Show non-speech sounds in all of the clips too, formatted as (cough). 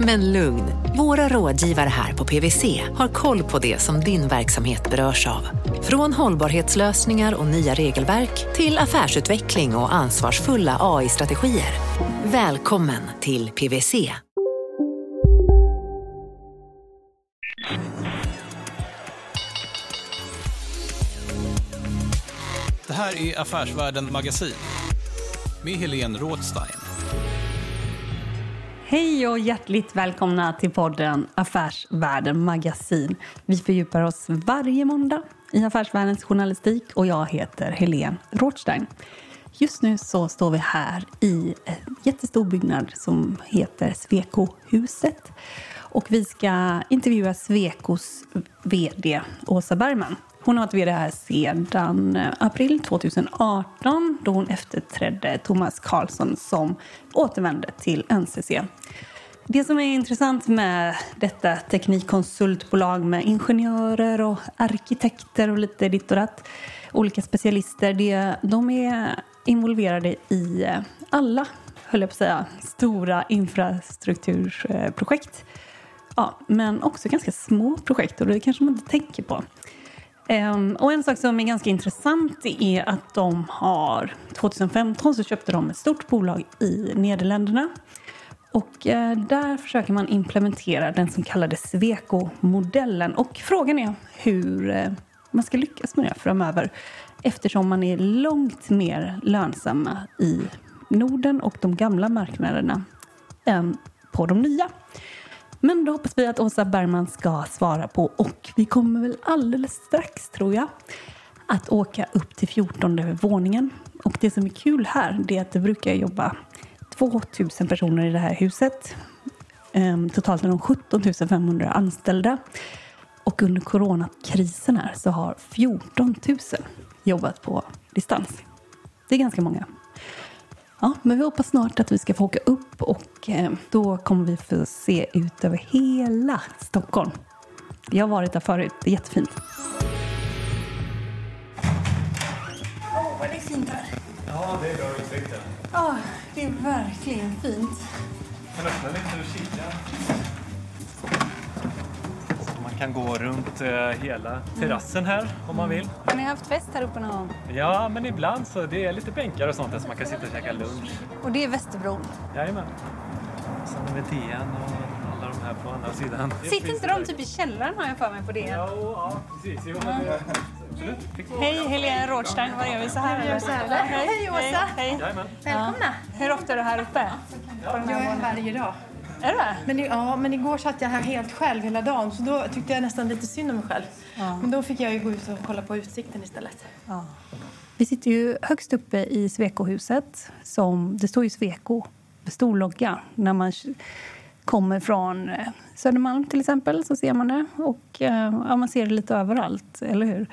Men lugn, våra rådgivare här på PWC har koll på det som din verksamhet berörs av. Från hållbarhetslösningar och nya regelverk till affärsutveckling och ansvarsfulla AI-strategier. Välkommen till PWC. Det här är Affärsvärlden Magasin med Helene Rådstein. Hej och hjärtligt välkomna till podden Affärsvärlden Magasin. Vi fördjupar oss varje måndag i affärsvärldens journalistik och jag heter Helene Rothstein. Just nu så står vi här i en jättestor byggnad som heter Swecohuset. Och vi ska intervjua Swecos vd Åsa Bergman. Hon har varit vd här sedan eh, april 2018 då hon efterträdde Thomas Karlsson som återvände till NCC. Det som är intressant med detta teknikkonsultbolag med ingenjörer och arkitekter och lite ditt och datt, olika specialister, det, de är involverade i eh, alla, höll jag på att säga, stora infrastrukturprojekt. Ja, men också ganska små projekt och det kanske man inte tänker på. Um, och en sak som är ganska intressant är att de har 2015 så köpte de ett stort bolag i Nederländerna. Och uh, där försöker man implementera den som kallade Sweco-modellen. Och frågan är hur uh, man ska lyckas med det framöver eftersom man är långt mer lönsamma i Norden och de gamla marknaderna än på de nya. Men då hoppas vi att Åsa Bergman ska svara på och vi kommer väl alldeles strax, tror jag, att åka upp till 14 våningen. Och det som är kul här det är att det brukar jobba 2000 personer i det här huset. Ehm, totalt är de 17 500 anställda. Och under coronakrisen här så har 14 000 jobbat på distans. Det är ganska många. Ja, men vi hoppas snart att vi ska få åka upp och eh, då kommer vi få se ut över hela Stockholm. Jag har varit där förut, det är jättefint. Åh, oh, vad det är fint här. Ja, det är bra utsikt. Ja, det är verkligen fint. kan öppna lite och kika. Man kan gå runt eh, hela terrassen här om man vill. Har ni haft fest här uppe någon gång? Ja, men ibland så det är lite bänkar och sånt där så man kan sitta och käka lunch. Och det är Västerbron? Jajamän. Sen har vi DN och alla de här på andra sidan. Sitter inte de typ i källaren har jag för mig på DN? Ja, ja precis. Jo, men det... Hej, Helene Rådstein. Vad gör vi så här? Vi gör så här. Hej, hej Åsa! Hej. Jajamän. Välkomna! Hur ofta är du här uppe? Jag är här varje dag. Är det? Men, i- ja, men igår satt jag här helt själv hela dagen så då tyckte jag nästan lite synd om mig själv. Men då fick jag ju gå ut och kolla på utsikten istället. Vi sitter ju högst uppe i Swecohuset. Som, det står ju Sweco, stor logga. När man kommer från eh, Södermalm till exempel så ser man det. Och eh, ja, man ser det lite överallt, eller hur?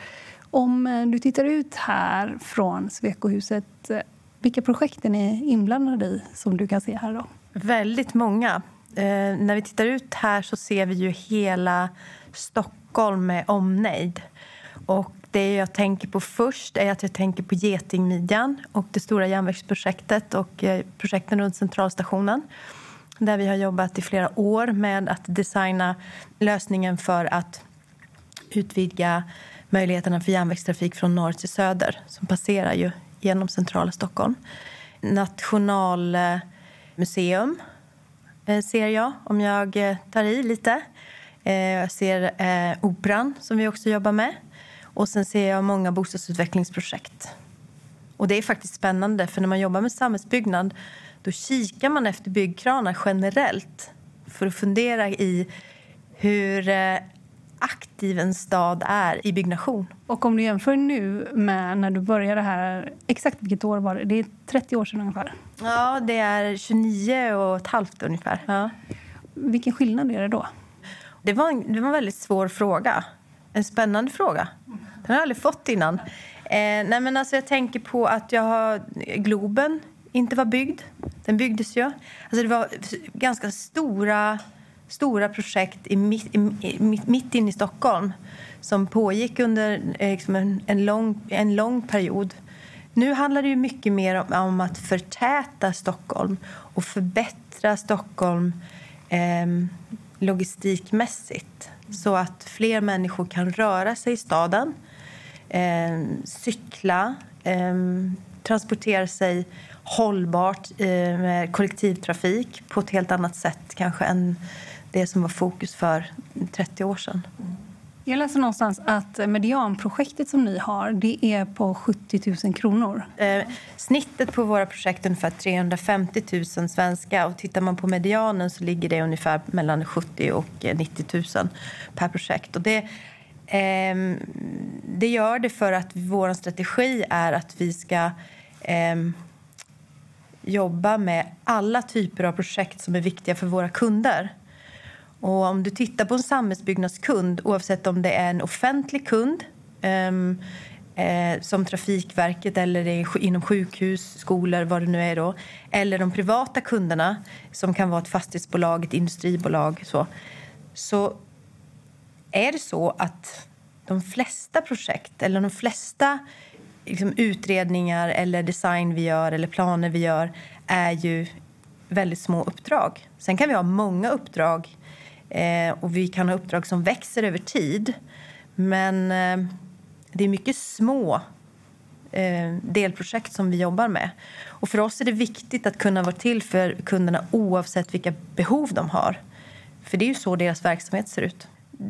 Om eh, du tittar ut här från Swecohuset, eh, vilka projekt är ni inblandade i som du kan se här då? Väldigt många. Eh, när vi tittar ut här så ser vi ju hela Stockholm med omnejd. Och det jag tänker på först är att jag tänker på Getingmidjan och det stora järnvägsprojektet och eh, projekten runt Centralstationen. Där vi har jobbat i flera år med att designa lösningen för att utvidga möjligheterna för järnvägstrafik från norr till söder som passerar ju genom centrala Stockholm. Nationalmuseum eh, Eh, ser jag, om jag eh, tar i lite. Eh, jag ser Operan, som vi också jobbar med. Och sen ser jag många bostadsutvecklingsprojekt. Och det är faktiskt spännande, för när man jobbar med samhällsbyggnad då kikar man efter byggkranar generellt för att fundera i hur aktiv en stad är i byggnation. Och om du jämför nu med när du började här, exakt vilket år var det? Det är 30 år sedan ungefär. Ja, det är 29 och ett halvt ungefär. Ja. Vilken skillnad är det då? Det var, en, det var en väldigt svår fråga. En spännande fråga. Den har jag aldrig fått innan. Eh, nej men alltså jag tänker på att jag har Globen inte var byggd. Den byggdes ju. Alltså det var ganska stora, stora projekt i, mitt, i, mitt inne i Stockholm som pågick under eh, liksom en, en, lång, en lång period. Nu handlar det ju mycket mer om, om att förtäta Stockholm och förbättra Stockholm eh, logistikmässigt så att fler människor kan röra sig i staden, eh, cykla, eh, transportera sig hållbart eh, med kollektivtrafik på ett helt annat sätt kanske än det som var fokus för 30 år sedan. Jag läste någonstans att medianprojektet som ni har det är på 70 000 kronor. Eh, snittet på våra projekt är ungefär 350 000 svenska. Och tittar man på medianen så ligger det ungefär mellan 70 000 och 90 000 per projekt. Och det, eh, det gör det för att vår strategi är att vi ska eh, jobba med alla typer av projekt som är viktiga för våra kunder. Och om du tittar på en samhällsbyggnadskund, oavsett om det är en offentlig kund um, eh, som Trafikverket eller inom sjukhus, skolor, vad det nu är då, eller de privata kunderna som kan vara ett fastighetsbolag, ett industribolag, så, så är det så att de flesta projekt eller de flesta liksom, utredningar eller design vi gör eller planer vi gör är ju väldigt små uppdrag. Sen kan vi ha många uppdrag eh, och vi kan ha uppdrag som växer över tid. Men eh, det är mycket små eh, delprojekt som vi jobbar med. Och för oss är det viktigt att kunna vara till för kunderna oavsett vilka behov de har. För det är ju så deras verksamhet ser ut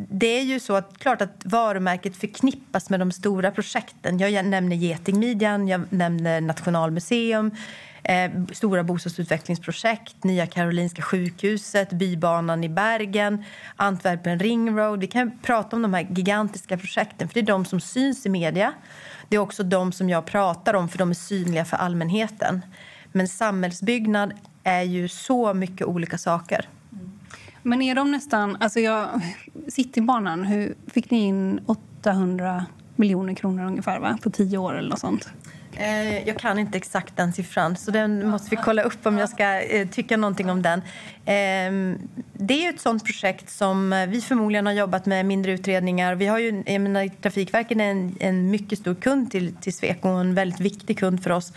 det är ju så att klart att varumärket förknippas med de stora projekten. Jag nämner Getingmidjan, jag nämner Nationalmuseum, eh, stora bostadsutvecklingsprojekt, Nya Karolinska sjukhuset, Bybanan i Bergen, Antwerpen Ring Road. Vi kan prata om de här gigantiska projekten, för det är de som syns i media. Det är också de som jag pratar om, för de är synliga för allmänheten. Men samhällsbyggnad är ju så mycket olika saker. Men är de nästan... Alltså jag, Citybanan, hur fick ni in 800 miljoner kronor ungefär va? på tio år eller något sånt? Eh, jag kan inte exakt den siffran, så den måste vi kolla upp om jag ska eh, tycka någonting om den. Eh, det är ett sånt projekt som eh, vi förmodligen har jobbat med mindre utredningar. Vi har ju, jag menar, Trafikverket är en, en mycket stor kund till, till Sweco och en väldigt viktig kund för oss.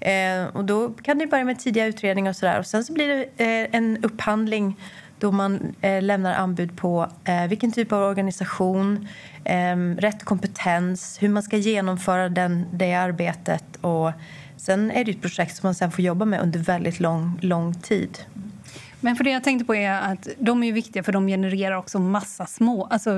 Eh, och då kan det börja med tidiga utredningar och sådär. Och sen så blir det eh, en upphandling då man eh, lämnar anbud på eh, vilken typ av organisation, rätt kompetens, hur man ska genomföra den, det arbetet. Och sen är det ett projekt som man sen får jobba med under väldigt lång, lång tid. Men för det jag tänkte på är att de är viktiga för de genererar också massa små... Alltså,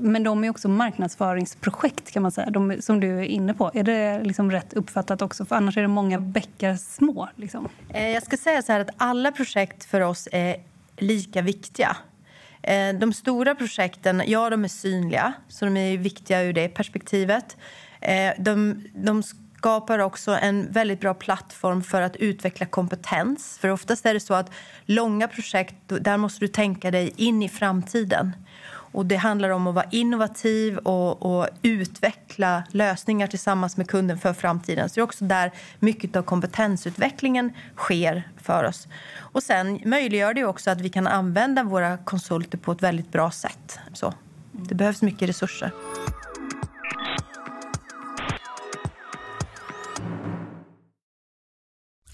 men de är också marknadsföringsprojekt kan man säga, de, som du är inne på. Är det liksom rätt uppfattat också? För annars är det många bäckar små. Liksom. Eh, jag ska säga så här att alla projekt för oss är lika viktiga. Eh, de stora projekten, ja, de är synliga, så de är viktiga ur det perspektivet. Eh, de, de skapar också en väldigt bra plattform för att utveckla kompetens. För oftast är det så att långa projekt, där måste du tänka dig in i framtiden. Och det handlar om att vara innovativ och, och, utveckla lösningar tillsammans med kunden för framtiden. Så det är också där mycket av kompetensutvecklingen sker för oss. Och sen möjliggör det också att vi kan använda våra konsulter på ett väldigt bra sätt. Så, det behövs mycket resurser.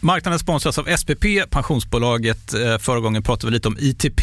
Marknaden sponsras av SPP, pensionsbolaget. Eh, förra gången pratade vi lite om ITP.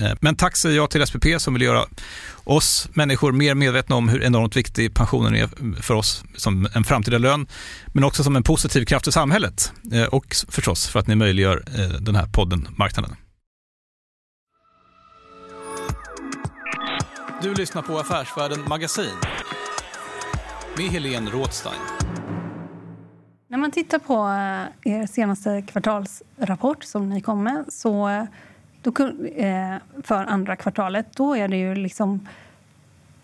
Eh, men tack säger jag till SPP som vill göra oss människor mer medvetna om hur enormt viktig pensionen är för oss som en framtida lön, men också som en positiv kraft i samhället eh, och förstås för att ni möjliggör eh, den här podden Marknaden. Du lyssnar på Affärsvärlden Magasin med Helene Rådstein. När man tittar på er senaste kvartalsrapport som ni kom med så då, eh, för andra kvartalet, då är det ju liksom...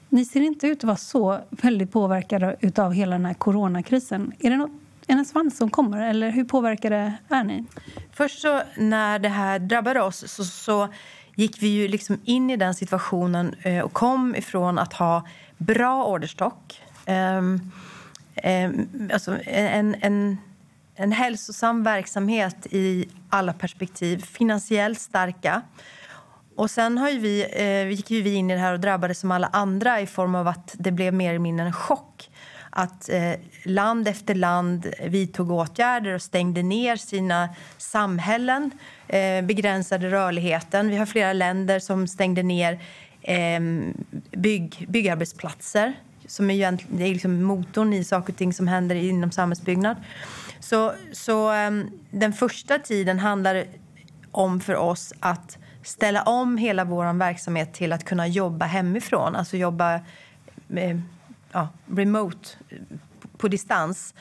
Ni ser inte ut att vara så väldigt påverkade av hela den här coronakrisen. Är det något, en svans som kommer, eller hur påverkade är ni? Först så, när det här drabbade oss så, så gick vi ju liksom in i den situationen eh, och kom ifrån att ha bra orderstock. Um, um, alltså en, en en hälsosam verksamhet i alla perspektiv, finansiellt starka. Och sen har vi, eh, gick vi in i det här och drabbades som alla andra i form av att det blev mer eller mindre en chock. Att eh, land efter land vidtog åtgärder och stängde ner sina samhällen, eh, begränsade rörligheten. Vi har flera länder som stängde ner eh, bygg, byggarbetsplatser som är, det är liksom motorn i saker och ting som händer inom samhällsbyggnad. Så, så um, den första tiden handlar om för oss att ställa om hela vår verksamhet till att kunna jobba hemifrån. Alltså jobba med, ja, remote, på, på distans.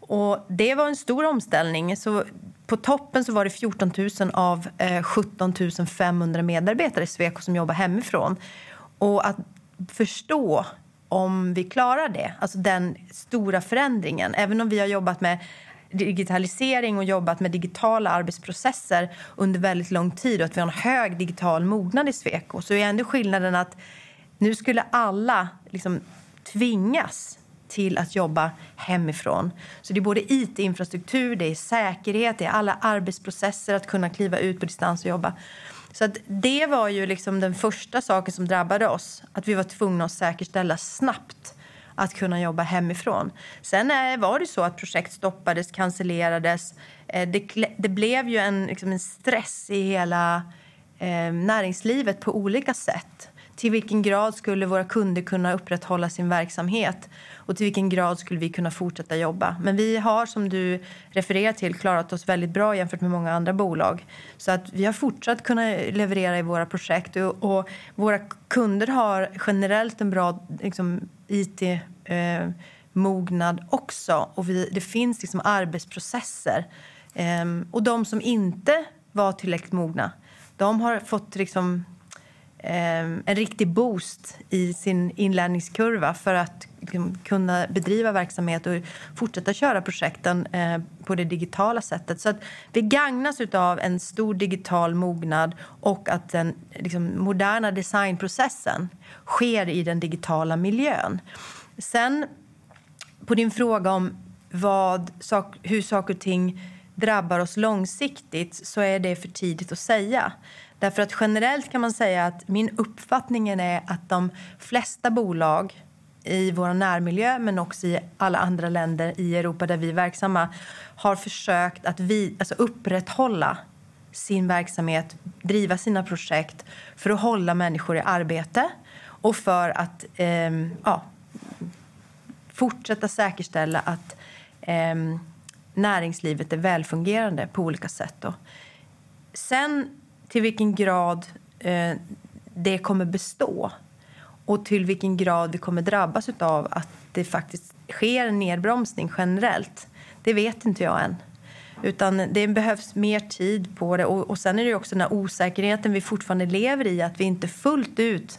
Och det var en stor omställning. Så på toppen så var det 14 000 av eh, 17 500 medarbetare i Sweco som jobbar hemifrån. Och att förstå om vi klarar det, alltså den stora förändringen. Även om vi har jobbat med digitalisering och jobbat med digitala arbetsprocesser under väldigt lång tid och att vi har en hög digital mognad i Sweco så är ändå skillnaden att nu skulle alla liksom tvingas till att jobba hemifrån. Så det är både IT-infrastruktur, det är säkerhet, det är alla arbetsprocesser att kunna kliva ut på distans och jobba. Så att det var ju liksom den första saken som drabbade oss. Att vi var tvungna att säkerställa snabbt att kunna jobba hemifrån. Sen eh, var det så att projekt stoppades, cancellerades. Eh, det, det blev ju en, liksom en stress i hela eh, näringslivet på olika sätt. Till vilken grad skulle våra kunder kunna upprätthålla sin verksamhet? Och till vilken grad skulle vi kunna fortsätta jobba? Men vi har, som du refererar till, klarat oss väldigt bra jämfört med många andra bolag. Så att vi har fortsatt kunna leverera i våra projekt och, och våra kunder har generellt en bra liksom, IT-mognad eh, också. Och vi, det finns liksom arbetsprocesser. Ehm, och de som inte var tillräckligt mogna, de har fått liksom Ehm, en riktig boost i sin inlärningskurva för att liksom kunna bedriva verksamhet och fortsätta köra projekten eh, på det digitala sättet. Så att vi gagnas av en stor digital mognad och att den liksom, moderna designprocessen sker i den digitala miljön. Sen på din fråga om vad, hur saker och ting drabbar oss långsiktigt så är det för tidigt att säga. Därför att generellt kan man säga att min uppfattning är att de flesta bolag i vår närmiljö men också i alla andra länder i Europa där vi är verksamma har försökt att vi, alltså upprätthålla sin verksamhet, driva sina projekt för att hålla människor i arbete och för att eh, ja, fortsätta säkerställa att eh, näringslivet är välfungerande på olika sätt. Då. Sen till vilken grad eh, det kommer bestå och till vilken grad vi kommer drabbas av att det faktiskt sker en nedbromsning generellt, det vet inte jag än. Utan det behövs mer tid på det. Och, och sen är det också den här osäkerheten vi fortfarande lever i, att vi inte fullt ut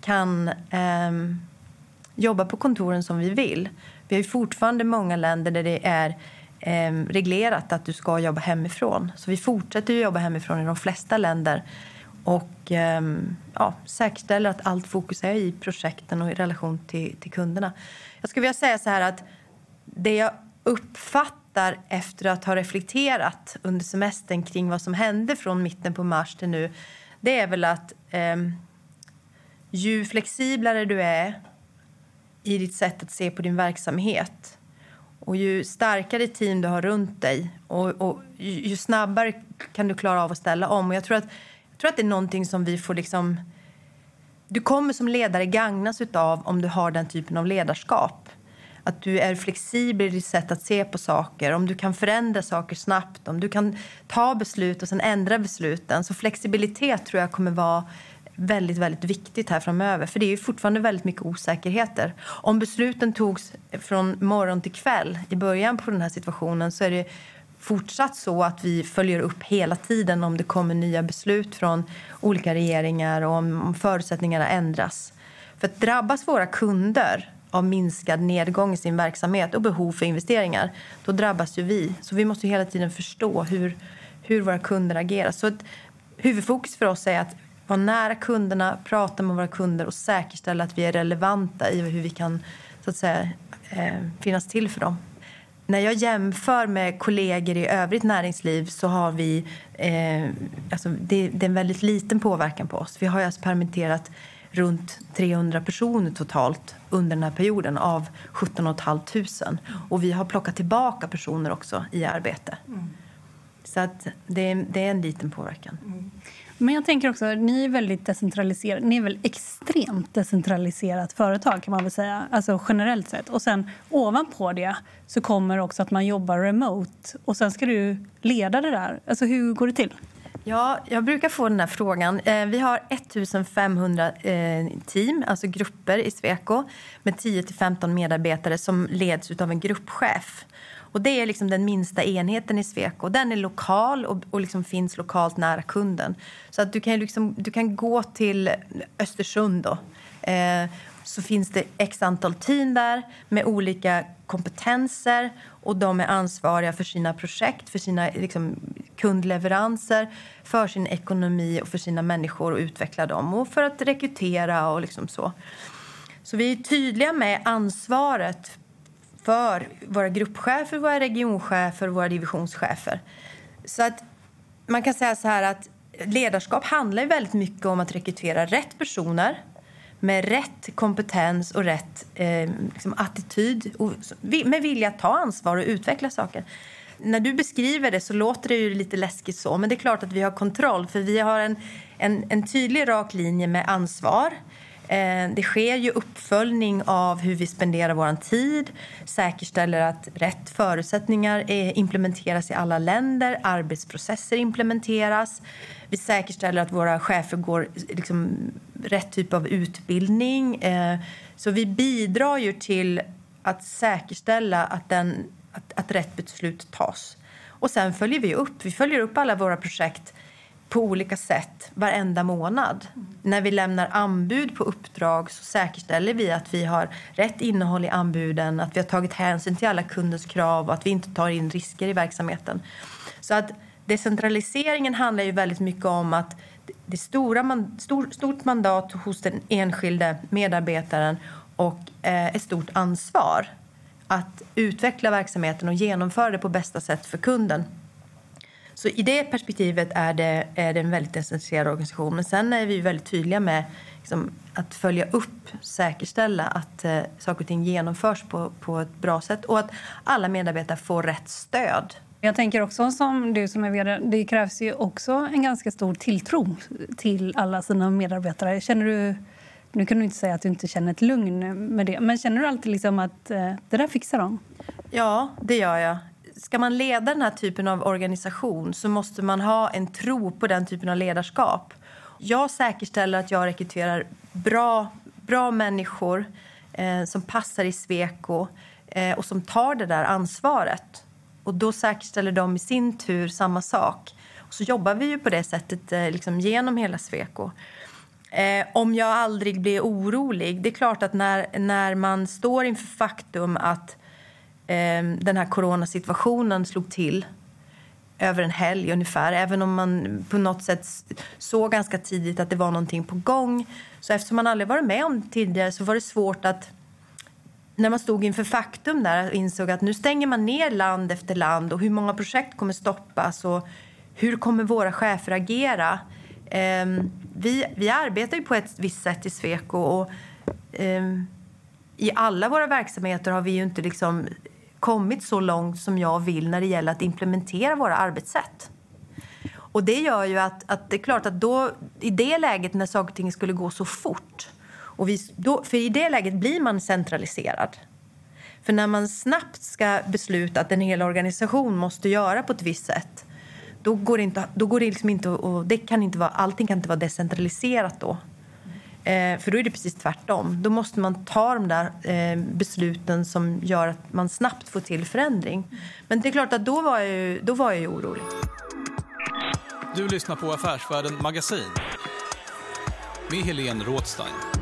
kan eh, jobba på kontoren som vi vill. Vi har fortfarande många länder där det är Ehm, reglerat att du ska jobba hemifrån. Så vi fortsätter jobba hemifrån i de flesta länder och eh, ja, säkerställer att allt fokus är i projekten och i relation till, till kunderna. Jag skulle vilja säga så här att det jag uppfattar efter att ha reflekterat under semestern kring vad som hände från mitten på mars till nu, det är väl att eh, ju flexiblare du är i ditt sätt att se på din verksamhet och ju starkare team du har runt dig och, och ju, ju, snabbare kan du klara av att ställa om. Och jag tror att, jag tror att det är någonting som vi får liksom... Du kommer som ledare gagnas av om du har den typen av ledarskap. Att du är flexibel i ditt sätt att se på saker, om du kan förändra saker snabbt, om du kan ta beslut och sen ändra besluten. Så flexibilitet tror jag kommer vara väldigt, väldigt viktigt här framöver. För det är ju fortfarande väldigt mycket osäkerheter. Om besluten togs från morgon till kväll i början på den här situationen så är det fortsatt så att vi följer upp hela tiden om det kommer nya beslut från olika regeringar och om förutsättningarna ändras. För att drabbas våra kunder av minskad nedgång i sin verksamhet och behov för investeringar, då drabbas ju vi. Så vi måste hela tiden förstå hur, hur våra kunder agerar. Så ett huvudfokus för oss är att vara nära kunderna, prata med våra kunder och säkerställa att vi är relevanta i hur vi kan så att säga, eh, finnas till för dem. När jag jämför med kollegor i övrigt näringsliv så har vi... Eh, alltså det, det, är en väldigt liten påverkan på oss. Vi har alltså permitterat runt 300 personer totalt under den här perioden av 17 500. Och vi har plockat tillbaka personer också i arbete. Mm. Så att det, det, är en liten påverkan. Mm. Men jag tänker också, ni är väldigt decentraliserade. Ni är väl extremt decentraliserat företag kan man väl säga, alltså generellt sett. Och sen ovanpå det så kommer också att man jobbar remote och sen ska du leda det där. Alltså hur går det till? Ja, jag brukar få den här frågan. Eh, vi har 1500 eh, team, alltså grupper i Sweco med 10-15 medarbetare som leds av en gruppchef. Och Det är liksom den minsta enheten i Sweco. Den är lokal och, och liksom finns lokalt nära kunden. Så att du kan, liksom, du kan gå till Östersund då. Eh, så finns det x antal team där med olika kompetenser och de är ansvariga för sina projekt, för sina liksom, kundleveranser, för sin ekonomi och för sina människor och utveckla dem och för att rekrytera och liksom så. Så vi är tydliga med ansvaret för våra gruppchefer, våra regionchefer och våra divisionschefer. Så att man kan säga så här att ledarskap handlar väldigt mycket om att rekrytera rätt personer med rätt kompetens och rätt eh, liksom attityd och med vilja att ta ansvar och utveckla saker. När du beskriver det så låter det ju lite läskigt så, men det är klart att vi har kontroll för vi har en, en, en tydlig rak linje med ansvar Eh, det sker ju uppföljning av hur vi spenderar vår tid, säkerställer att rätt förutsättningar eh, implementeras i alla länder, arbetsprocesser implementeras. Vi säkerställer att våra chefer går liksom, rätt typ av utbildning. Eh, så vi bidrar ju till att säkerställa att, den, att, att rätt beslut tas. Och sen följer vi upp. Vi följer upp alla våra projekt på olika sätt varenda månad. Mm. När vi lämnar anbud på uppdrag så säkerställer vi att vi har rätt innehåll i anbuden, att vi har tagit hänsyn till alla kunders krav och att vi inte tar in risker i verksamheten. Så att decentraliseringen handlar ju väldigt mycket om att det är stora man, stor, stort mandat hos den enskilde medarbetaren och eh, ett stort ansvar att utveckla verksamheten och genomföra det på bästa sätt för kunden. Så i det perspektivet är det, är det en väldigt decentraliserad organisation. Men sen är vi väldigt tydliga med liksom, att följa upp, säkerställa att eh, saker och ting genomförs på, på ett bra sätt och att alla medarbetare får rätt stöd. Jag tänker också som du som är vd, det krävs ju också en ganska stor tilltro till alla sina medarbetare. Känner du, nu kan du inte säga att du inte känner ett lugn med det, men känner du alltid liksom att eh, det där fixar de? Ja, det gör jag. Ska man leda den här typen av organisation så måste man ha en tro på den typen av ledarskap. Jag säkerställer att jag rekryterar bra, bra människor eh, som passar i Sweco eh, och som tar det där ansvaret. Och då säkerställer de i sin tur samma sak. Och så jobbar vi ju på det sättet eh, liksom genom hela Sweco. Eh, om jag aldrig blir orolig? Det är klart att när, när man står inför faktum att Ehm, den här coronasituationen slog till över en helg ungefär. Även om man på något sätt såg ganska tidigt att det var någonting på gång. Så eftersom man aldrig varit med om det tidigare så var det svårt att när man stod inför faktum där och insåg att nu stänger man ner land efter land och hur många projekt kommer stoppas och hur kommer våra chefer agera? Ehm, vi, vi arbetar ju på ett visst sätt i Sweco och ehm, i alla våra verksamheter har vi ju inte liksom kommit så långt som jag vill när det gäller att implementera våra arbetssätt. Och det gör ju att, att det är klart att då, i det läget när saker och ting skulle gå så fort, och vi, då, för i det läget blir man centraliserad. För när man snabbt ska besluta att en hel organisation måste göra på ett visst sätt, då går det inte, då går det liksom inte och det kan inte vara, allting kan inte vara decentraliserat då. Eh, för då är det precis tvärtom. Då måste man ta de där eh, besluten som gör att man snabbt får till förändring. Men det är klart att då var jag ju, då var jag ju orolig. Du lyssnar på Affärsvärlden Magasin med Helene Rådstein.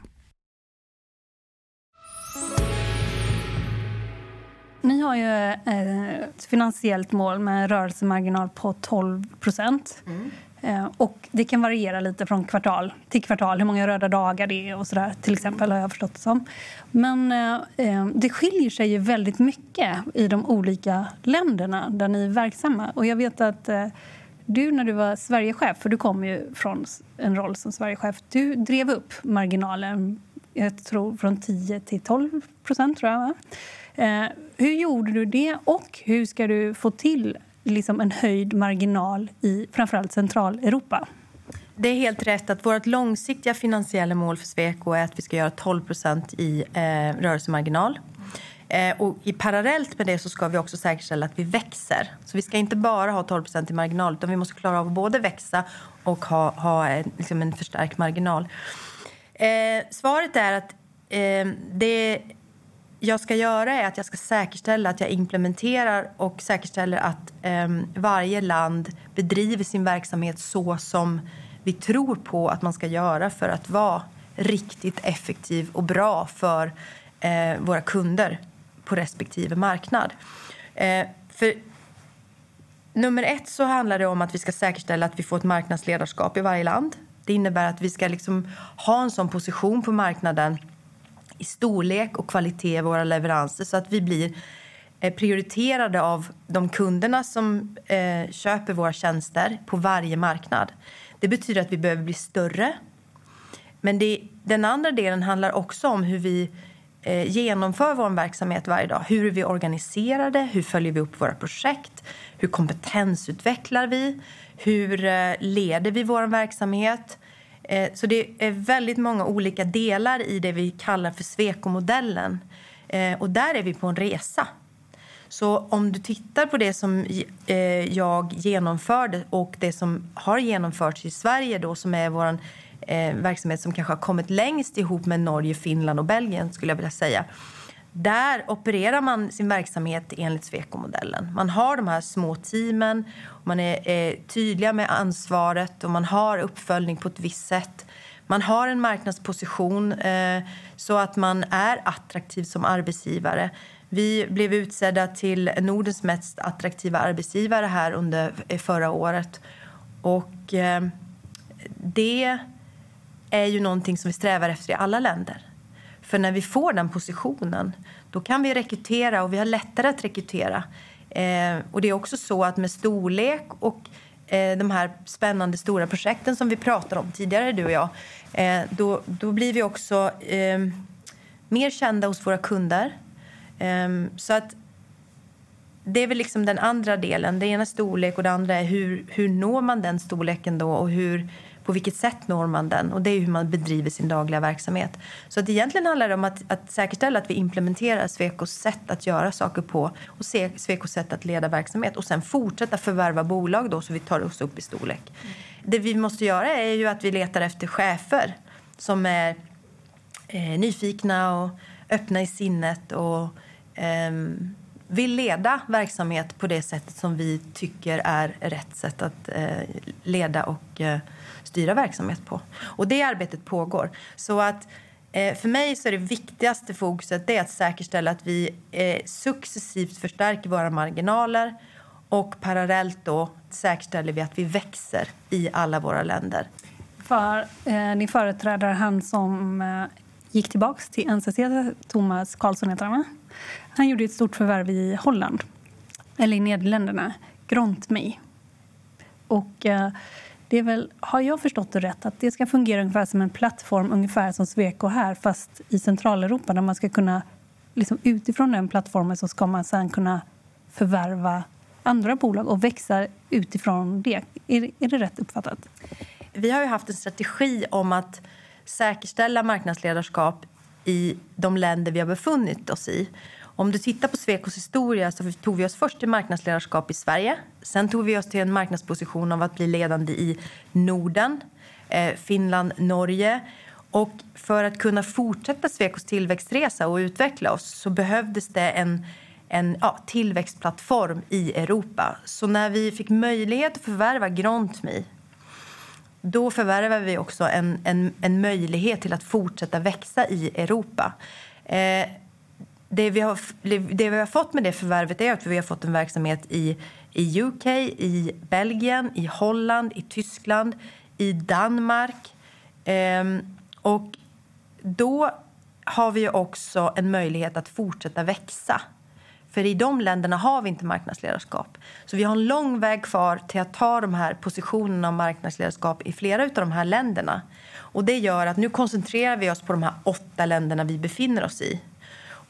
Ni har ju eh, ett finansiellt mål med en rörelsemarginal på 12 procent. Mm. Eh, och det kan variera lite från kvartal till kvartal, hur många röda dagar det är och sådär till exempel har jag förstått det som. Men eh, det skiljer sig ju väldigt mycket i de olika länderna där ni är verksamma. Och jag vet att du när du var Sverigechef, för du kom ju från en roll som Sverigechef, du drev upp marginalen jag tror från 10 till 12 procent tror jag. Eh, hur gjorde du det och hur ska du få till liksom en höjd marginal i framförallt Centraleuropa? Det är helt rätt att vårt långsiktiga finansiella mål för Sweco är att vi ska göra 12 i eh, rörelsemarginal. Eh, och i parallellt med det så ska vi också säkerställa att vi växer. Så vi ska inte bara ha 12 i marginal utan vi måste klara av att både växa och ha, ha en, liksom en förstärkt marginal. Eh, svaret är att eh, det jag ska göra är att jag ska säkerställa att jag implementerar och säkerställer att eh, varje land bedriver sin verksamhet så som vi tror på att man ska göra för att vara riktigt effektiv och bra för eh, våra kunder på respektive marknad. Eh, för nummer ett så handlar det om att vi ska säkerställa att vi får ett marknadsledarskap i varje land. Det innebär att vi ska liksom ha en sån position på marknaden i storlek och kvalitet i våra leveranser så att vi blir eh, prioriterade av de kunderna som eh, köper våra tjänster på varje marknad. Det betyder att vi behöver bli större. Men det, den andra delen handlar också om hur vi eh, genomför vår verksamhet varje dag. Hur är vi organiserade? Hur följer vi upp våra projekt? Hur kompetensutvecklar vi? Hur eh, leder vi vår verksamhet? Eh, så det är väldigt många olika delar i det vi kallar för Sweco-modellen. Eh, och där är vi på en resa. Så om du tittar på det som eh, jag genomförde och det som har genomförts i Sverige då, som är vår verksamhet som kanske har kommit längst ihop med Norge, Finland och Belgien skulle jag vilja säga. Där opererar man sin verksamhet enligt Sweco-modellen. Man har de här små teamen, man är, eh, tydliga med ansvaret och man har uppföljning på ett visst sätt. Man har en marknadsposition eh, så att man är attraktiv som arbetsgivare. Vi blev utsedda till Nordens mest attraktiva arbetsgivare här under eh, förra året. Och eh, det är ju någonting som vi strävar efter i alla länder. För när vi får den positionen, då kan vi rekrytera och vi har lättare att rekrytera. Eh, och det är också så att med storlek och eh, de här spännande stora projekten som vi pratade om tidigare, du och jag, eh, då, då blir vi också eh, mer kända hos våra kunder. Eh, så att det är väl liksom den andra delen. Det ena är storlek och det andra är hur, hur når man den storleken då och hur på vilket sätt når man den? Och det är hur man bedriver sin dagliga verksamhet. Så att egentligen handlar det om att, att säkerställa att vi implementerar Swecos sätt att göra saker på och Svekos sätt att leda verksamhet och sen fortsätta förvärva bolag då så vi tar oss upp i storlek. Mm. Det vi måste göra är ju att vi letar efter chefer som är eh, nyfikna och öppna i sinnet och eh, vill leda verksamhet på det sättet som vi tycker är rätt sätt att eh, leda och eh, styra verksamhet på. Och det arbetet pågår. Så att eh, för mig så är det viktigaste fokuset det att säkerställa att vi eh, successivt förstärker våra marginaler och parallellt då säkerställer vi att vi växer i alla våra länder. För eh, ni företräder han som eh, gick tillbaka till NCC, Thomas Karlsson heter han, han gjorde ett stort förvärv i Holland, eller i Nederländerna, Grontme. Och eh, det är väl, har jag förstått det rätt, att det ska fungera ungefär som en plattform ungefär som Sweco här, fast i Centraleuropa där man ska kunna, liksom utifrån den plattformen så ska man sen kunna förvärva andra bolag och växa utifrån det. Är, är det rätt uppfattat? Vi har ju haft en strategi om att säkerställa marknadsledarskap i de länder vi har befunnit oss i. Om du tittar på Svekos historia så tog vi oss först till marknadsledarskap i Sverige. Sen tog vi oss till en marknadsposition av att bli ledande i Norden, eh, Finland, Norge. Och för att kunna fortsätta Svekos tillväxtresa och utveckla oss så behövdes det en, en ja, tillväxtplattform i Europa. Så när vi fick möjlighet att förvärva Grontme då förvärvade vi också en, en, en möjlighet till att fortsätta växa i Europa. Eh, det vi, har, det vi har fått med det förvärvet är att vi har fått en verksamhet i, i UK, i Belgien, i Holland, i Tyskland, i Danmark. Ehm, och då har vi också en möjlighet att fortsätta växa. För i de länderna har vi inte marknadsledarskap. Så vi har en lång väg kvar till att ta de här positionerna av marknadsledarskap i flera av de här länderna. Och det gör att nu koncentrerar vi oss på de här åtta länderna vi befinner oss i.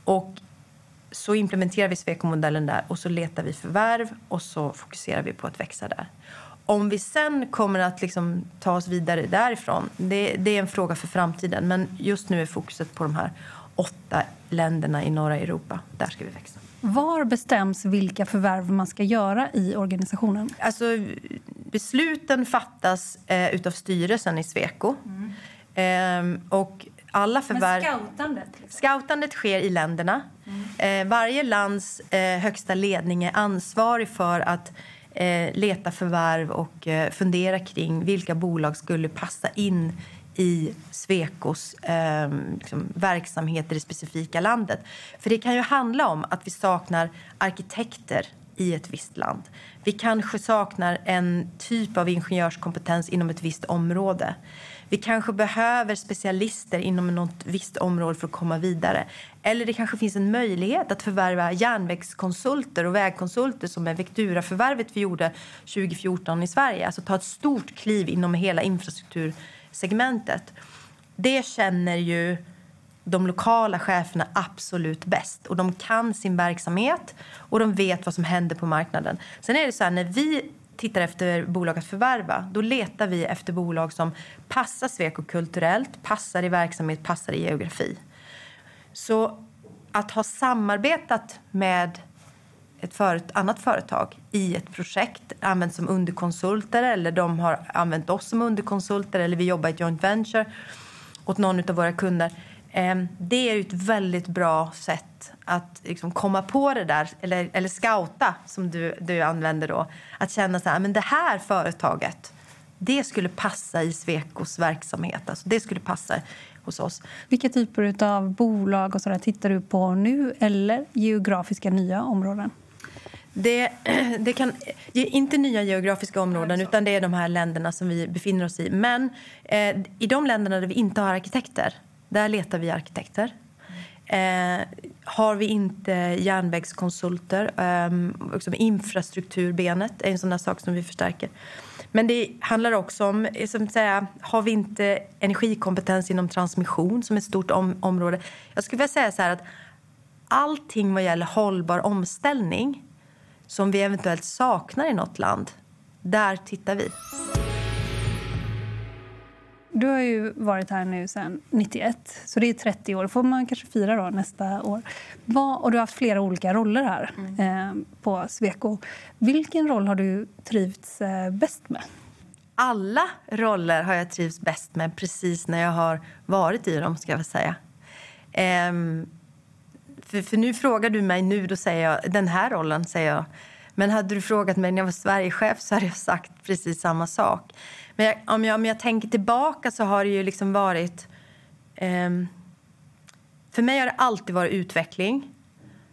Och så implementerar vi Sweco-modellen där och så letar vi förvärv och så fokuserar vi på att växa där. Om vi sen kommer att liksom ta oss vidare därifrån, det, det, är en fråga för framtiden. Men just nu är fokuset på de här åtta länderna i norra Europa. Där ska vi växa. Var bestäms vilka förvärv man ska göra i organisationen? Alltså, besluten fattas eh, utav styrelsen i Sweco. Mm. Eh, och alla förvärv... Men scoutandet? Liksom. Scoutandet sker i länderna. Mm. Eh, varje lands eh, högsta ledning är ansvarig för att eh, leta förvärv och fundera kring vilka bolag skulle passa in i Svekos eh, liksom, verksamheter i det specifika landet. För det kan ju handla om att vi saknar arkitekter i ett visst land. Vi kanske saknar en typ av ingenjörskompetens inom ett visst område. Vi kanske behöver specialister inom något visst område för att komma vidare. Eller det kanske finns en möjlighet att förvärva järnvägskonsulter och vägkonsulter som är Vectura-förvärvet vi gjorde 2014 i Sverige. Alltså ta ett stort kliv inom hela infrastruktursegmentet. Det känner ju de lokala cheferna absolut bäst. Och De kan sin verksamhet och de vet vad som händer på marknaden. Sen är det så här, när vi tittar efter bolag att förvärva, då letar vi efter bolag som passar Sweco kulturellt, passar i verksamhet, passar i geografi. Så att ha samarbetat med ett för, annat företag i ett projekt, använt som underkonsulter eller de har använt oss som underkonsulter eller vi jobbar i ett joint venture åt någon av våra kunder. Eh, det är ett väldigt bra sätt att liksom komma på det där, eller, eller scouta som du, du använder då. Att känna så här, men det här företaget, det skulle passa i Svekos verksamhet. Alltså det skulle passa hos oss. Vilka typer av bolag och sådär tittar du på nu eller geografiska nya områden? Det, (clears throat) det kan, inte nya geografiska områden, utan det är de här länderna som vi befinner oss i. Men eh, i de länderna där vi inte har arkitekter, där letar vi arkitekter. Eh, har vi inte järnvägskonsulter, eh, liksom infrastrukturbenet är en sån där sak som vi förstärker. Men det handlar också om, eh, som säga, har vi inte energikompetens inom transmission som är ett stort om, område. Jag skulle vilja säga så här att allting vad gäller hållbar omställning som vi eventuellt saknar i något land, där tittar vi. Du har ju varit här nu sedan 91, så det är 30 år. får man kanske fira då nästa år. och du har haft flera olika roller här mm. eh, på Sweco. Vilken roll har du trivts eh, bäst med? Alla roller har jag trivts bäst med precis när jag har varit i dem. ska jag säga. Eh, för, för, nu frågar du mig nu, då säger jag den här rollen. säger jag. Men hade du frågat mig när jag var Sverigechef så hade jag sagt precis samma sak. Men jag, om, jag, om jag tänker tillbaka så har det ju liksom varit... Eh, för mig har det alltid varit utveckling.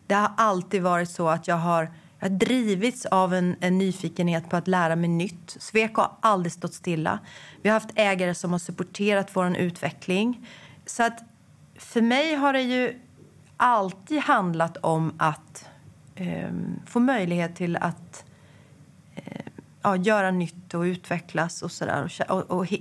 Det har alltid varit så att jag har, jag har drivits av en, en nyfikenhet på att lära mig nytt. Sweco har aldrig stått stilla. Vi har haft ägare som har supporterat vår utveckling. Så att för mig har det ju alltid handlat om att eh, få möjlighet till att eh, ja, göra nytt och utvecklas och sådär. Och, och, och he,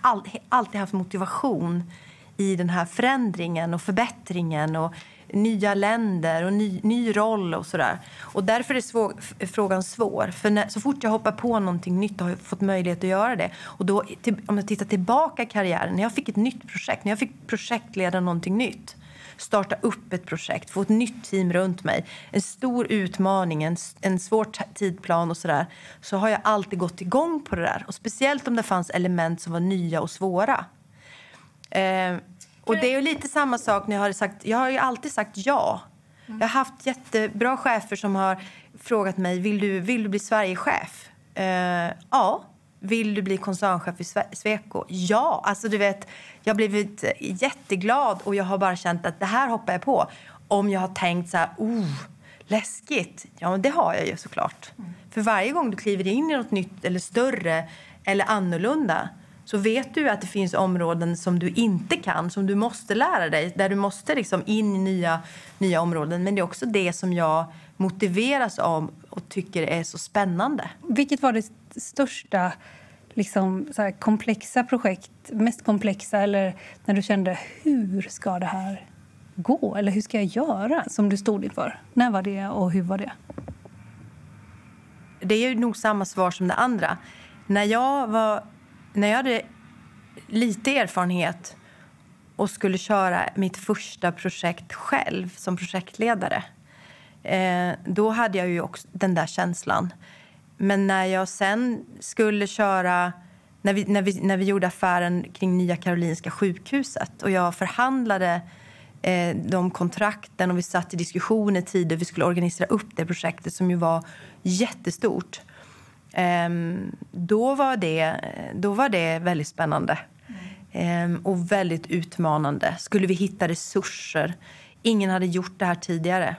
all, he, alltid haft motivation i den här förändringen och förbättringen och nya länder och ny, ny roll och sådär. Och därför är svår, frågan svår. För när, så fort jag hoppar på någonting nytt har jag fått möjlighet att göra det. Och då, till, om jag tittar tillbaka i karriären, när jag fick ett nytt projekt, när jag fick projektleda någonting nytt starta upp ett projekt, få ett nytt team runt mig. En stor utmaning, en, en svår tidplan och sådär. Så har jag alltid gått igång på det där. Och speciellt om det fanns element som var nya och svåra. Eh, och det är lite samma sak när jag har sagt, jag har ju alltid sagt ja. Jag har haft jättebra chefer som har frågat mig, vill du, vill du bli Sverigechef? Eh, ja. Vill du bli koncernchef i Sweco? Ja, alltså du vet, jag har blivit jätteglad och jag har bara känt att det här hoppar jag på. Om jag har tänkt så här, oh, läskigt. Ja, det har jag ju såklart. Mm. För varje gång du kliver in i något nytt eller större eller annorlunda så vet du att det finns områden som du inte kan, som du måste lära dig, där du måste liksom in i nya, nya områden. Men det är också det som jag motiveras av och tycker är så spännande. Vilket var det största liksom, så komplexa projekt, mest komplexa eller när du kände hur ska det här gå eller hur ska jag göra som du stod inför? När var det och hur var det? Det är nog samma svar som det andra. När jag, var, när jag hade lite erfarenhet och skulle köra mitt första projekt själv som projektledare eh, då hade jag ju också den där känslan. Men när jag sen skulle köra... När vi, när vi, när vi gjorde affären kring Nya Karolinska sjukhuset och jag förhandlade eh, de kontrakten och vi satt i diskussioner tider vi skulle organisera upp det projektet som ju var jättestort. Eh, då, var det, då var det väldigt spännande mm. eh, och väldigt utmanande. Skulle vi hitta resurser? Ingen hade gjort det här tidigare.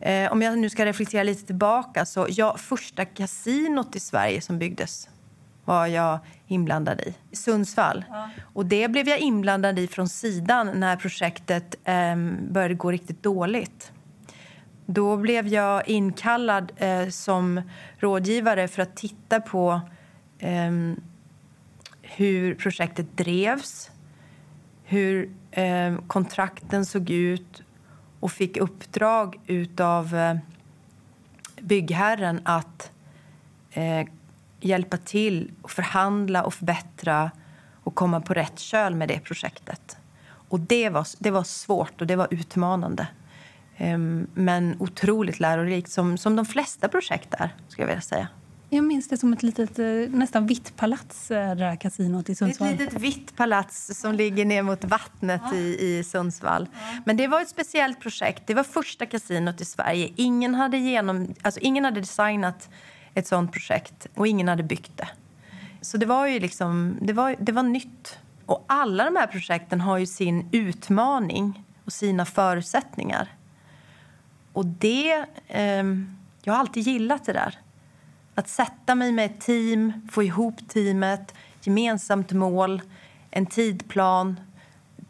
Eh, om jag nu ska reflektera lite tillbaka så ja, första kasinot i Sverige som byggdes var jag inblandad i. Sundsvall. Ja. Och det blev jag inblandad i från sidan när projektet eh, började gå riktigt dåligt. Då blev jag inkallad eh, som rådgivare för att titta på eh, hur projektet drevs, hur eh, kontrakten såg ut och fick uppdrag av eh, byggherren att eh, hjälpa till och förhandla och förbättra och komma på rätt köl med det projektet. Och det var, det var svårt och det var utmanande. Ehm, men otroligt lärorikt, som, som de flesta projekt är. Skulle jag vilja säga. Jag minns det som ett litet, eh, nästan vitt palats, eh, det kasinot i Sundsvall. Ett litet vitt palats som ligger ner mot vattnet ja. i, i Sundsvall. Ja. Men det var ett speciellt projekt. Det var första kasinot i Sverige. Ingen hade, genom, alltså ingen hade designat ett sånt projekt och ingen hade byggt det. Så det var ju liksom, det var, det var nytt. Och alla de här projekten har ju sin utmaning och sina förutsättningar. Och det... Eh, jag har alltid gillat det där. Att sätta mig med ett team, få ihop teamet, gemensamt mål, en tidplan,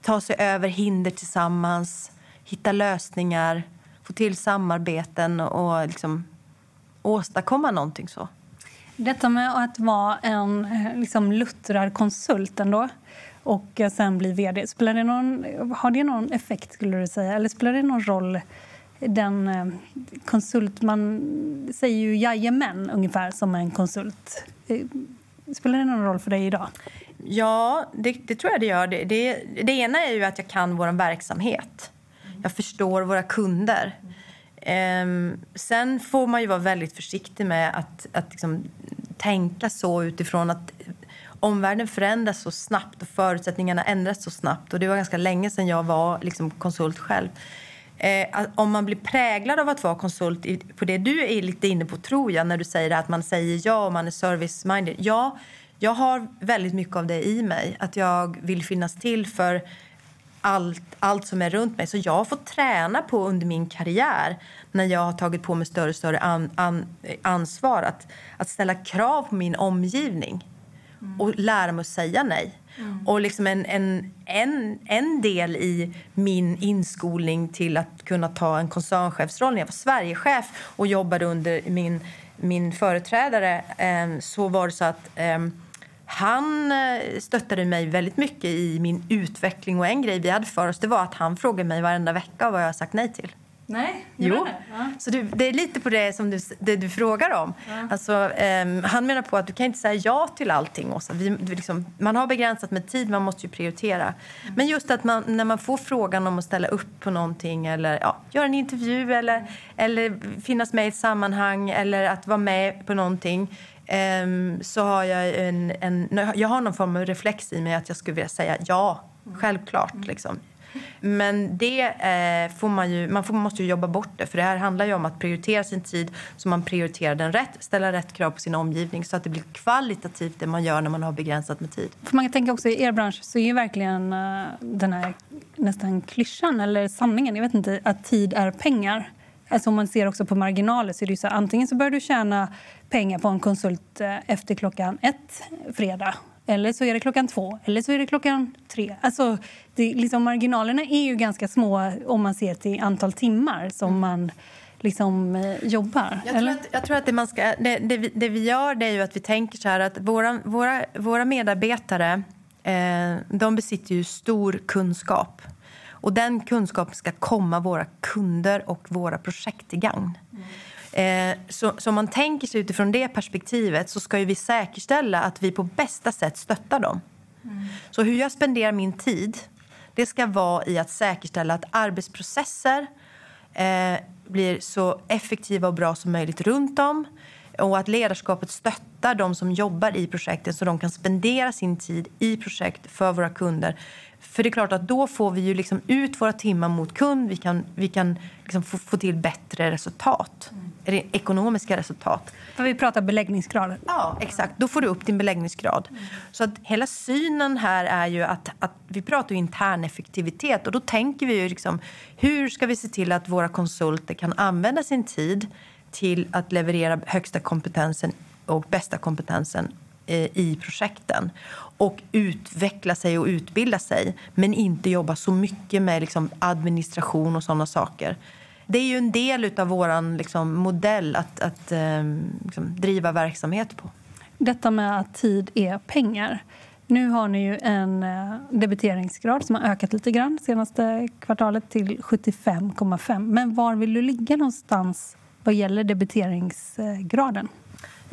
ta sig över hinder tillsammans, hitta lösningar, få till samarbeten och liksom åstadkomma någonting så. Detta med att vara en eh, liksom, luttrad konsult ändå och eh, sen bli vd, spelar det någon, har det någon effekt skulle du säga? Eller spelar det någon roll den eh, konsult... Man säger ju jajamän ungefär som en konsult. Eh, spelar det någon roll för dig idag? Ja, det, det tror jag det gör. Det, det, det, ena är ju att jag kan vår verksamhet. Jag förstår våra kunder. Um, sen får man ju vara väldigt försiktig med att, att liksom tänka så utifrån att omvärlden förändras så snabbt och förutsättningarna ändras så snabbt. Och Det var ganska länge sedan jag var liksom, konsult själv. Eh, om man blir präglad av att vara konsult i, på det du är lite inne på, tror jag, när du säger att man säger ja och man är service-minded. Ja, jag har väldigt mycket av det i mig. Att jag vill finnas till för allt, allt som är runt mig. Så jag har fått träna på under min karriär när jag har tagit på mig större och större an, an, ansvar att, att ställa krav på min omgivning mm. och lära mig att säga nej. Mm. Och liksom en, en, en, en del i min inskolning till att kunna ta en koncernchefsroll när jag var Sverigechef och jobbade under min, min företrädare eh, så var det så att ehm, eh, han stöttade mig väldigt mycket i min utveckling och en grej vi hade för oss det var att han frågade mig varenda vecka vad jag sagt nej till. Nej, jo. Det. Ja. Så du, det är lite på det som du, det du frågar om. Ja. Alltså, um, han menar på att du kan inte säga ja till allting. Åsa. Vi, liksom, man har begränsat med tid, man måste ju prioritera. Mm. Men just att man, när man får frågan om att ställa upp på någonting eller ja, göra en intervju eller, mm. eller finnas med i ett sammanhang eller att vara med på någonting um, så har jag en, en, jag har någon form av reflex i mig att jag skulle vilja säga ja, mm. självklart. Liksom. Men det eh, får man ju, man får, måste ju jobba bort det. För det här handlar ju om att prioritera sin tid så man prioriterar den rätt, ställa rätt krav på sin omgivning så att det blir kvalitativt det man gör när man har begränsat med tid. För man kan tänka också i er bransch så är ju verkligen uh, den här nästan klyschan eller sanningen, jag vet inte, att tid är pengar. Alltså om man ser också på marginaler så är det så antingen så börjar du tjäna pengar på en konsult eh, efter klockan ett fredag eller så är det klockan två, eller så är det klockan tre. Alltså, det, liksom, marginalerna är ju ganska små om man ser till antal timmar som mm. man liksom, eh, jobbar. Jag tror, att, jag tror att, det, man ska, det, det, vi, det vi gör det är ju att vi tänker så här att våra, våra, våra medarbetare eh, de besitter ju stor kunskap. Och den kunskapen ska komma våra kunder och våra projekt till gagn. Eh, så, så om man tänker sig utifrån det perspektivet så ska vi säkerställa att vi på bästa sätt stöttar dem. Mm. Så hur jag spenderar min tid det ska vara i att säkerställa att arbetsprocesser eh, blir så effektiva och bra som möjligt runt om och att ledarskapet stöttar de som jobbar i projektet så de kan spendera sin tid i projekt för våra kunder. För det är klart att då får vi ju liksom ut våra timmar mot kund. Vi kan, vi kan liksom få, få till bättre resultat. Mm. Ekonomiska resultat. För vi pratar beläggningsgrad. Ja, exakt. Då får du upp din beläggningsgrad. Mm. Så att hela synen här är ju att, att vi pratar intern effektivitet och då tänker vi ju liksom hur ska vi se till att våra konsulter kan använda sin tid till att leverera högsta kompetensen och bästa kompetensen eh, i projekten och utveckla sig och utbilda sig men inte jobba så mycket med liksom administration och sådana saker. Det är ju en del av vår liksom, modell att, att eh, liksom, driva verksamhet på. Detta med att tid är pengar. Nu har ni ju en eh, debiteringsgrad som har ökat lite grann senaste kvartalet till 75,5. Men var vill du ligga någonstans vad gäller debiteringsgraden?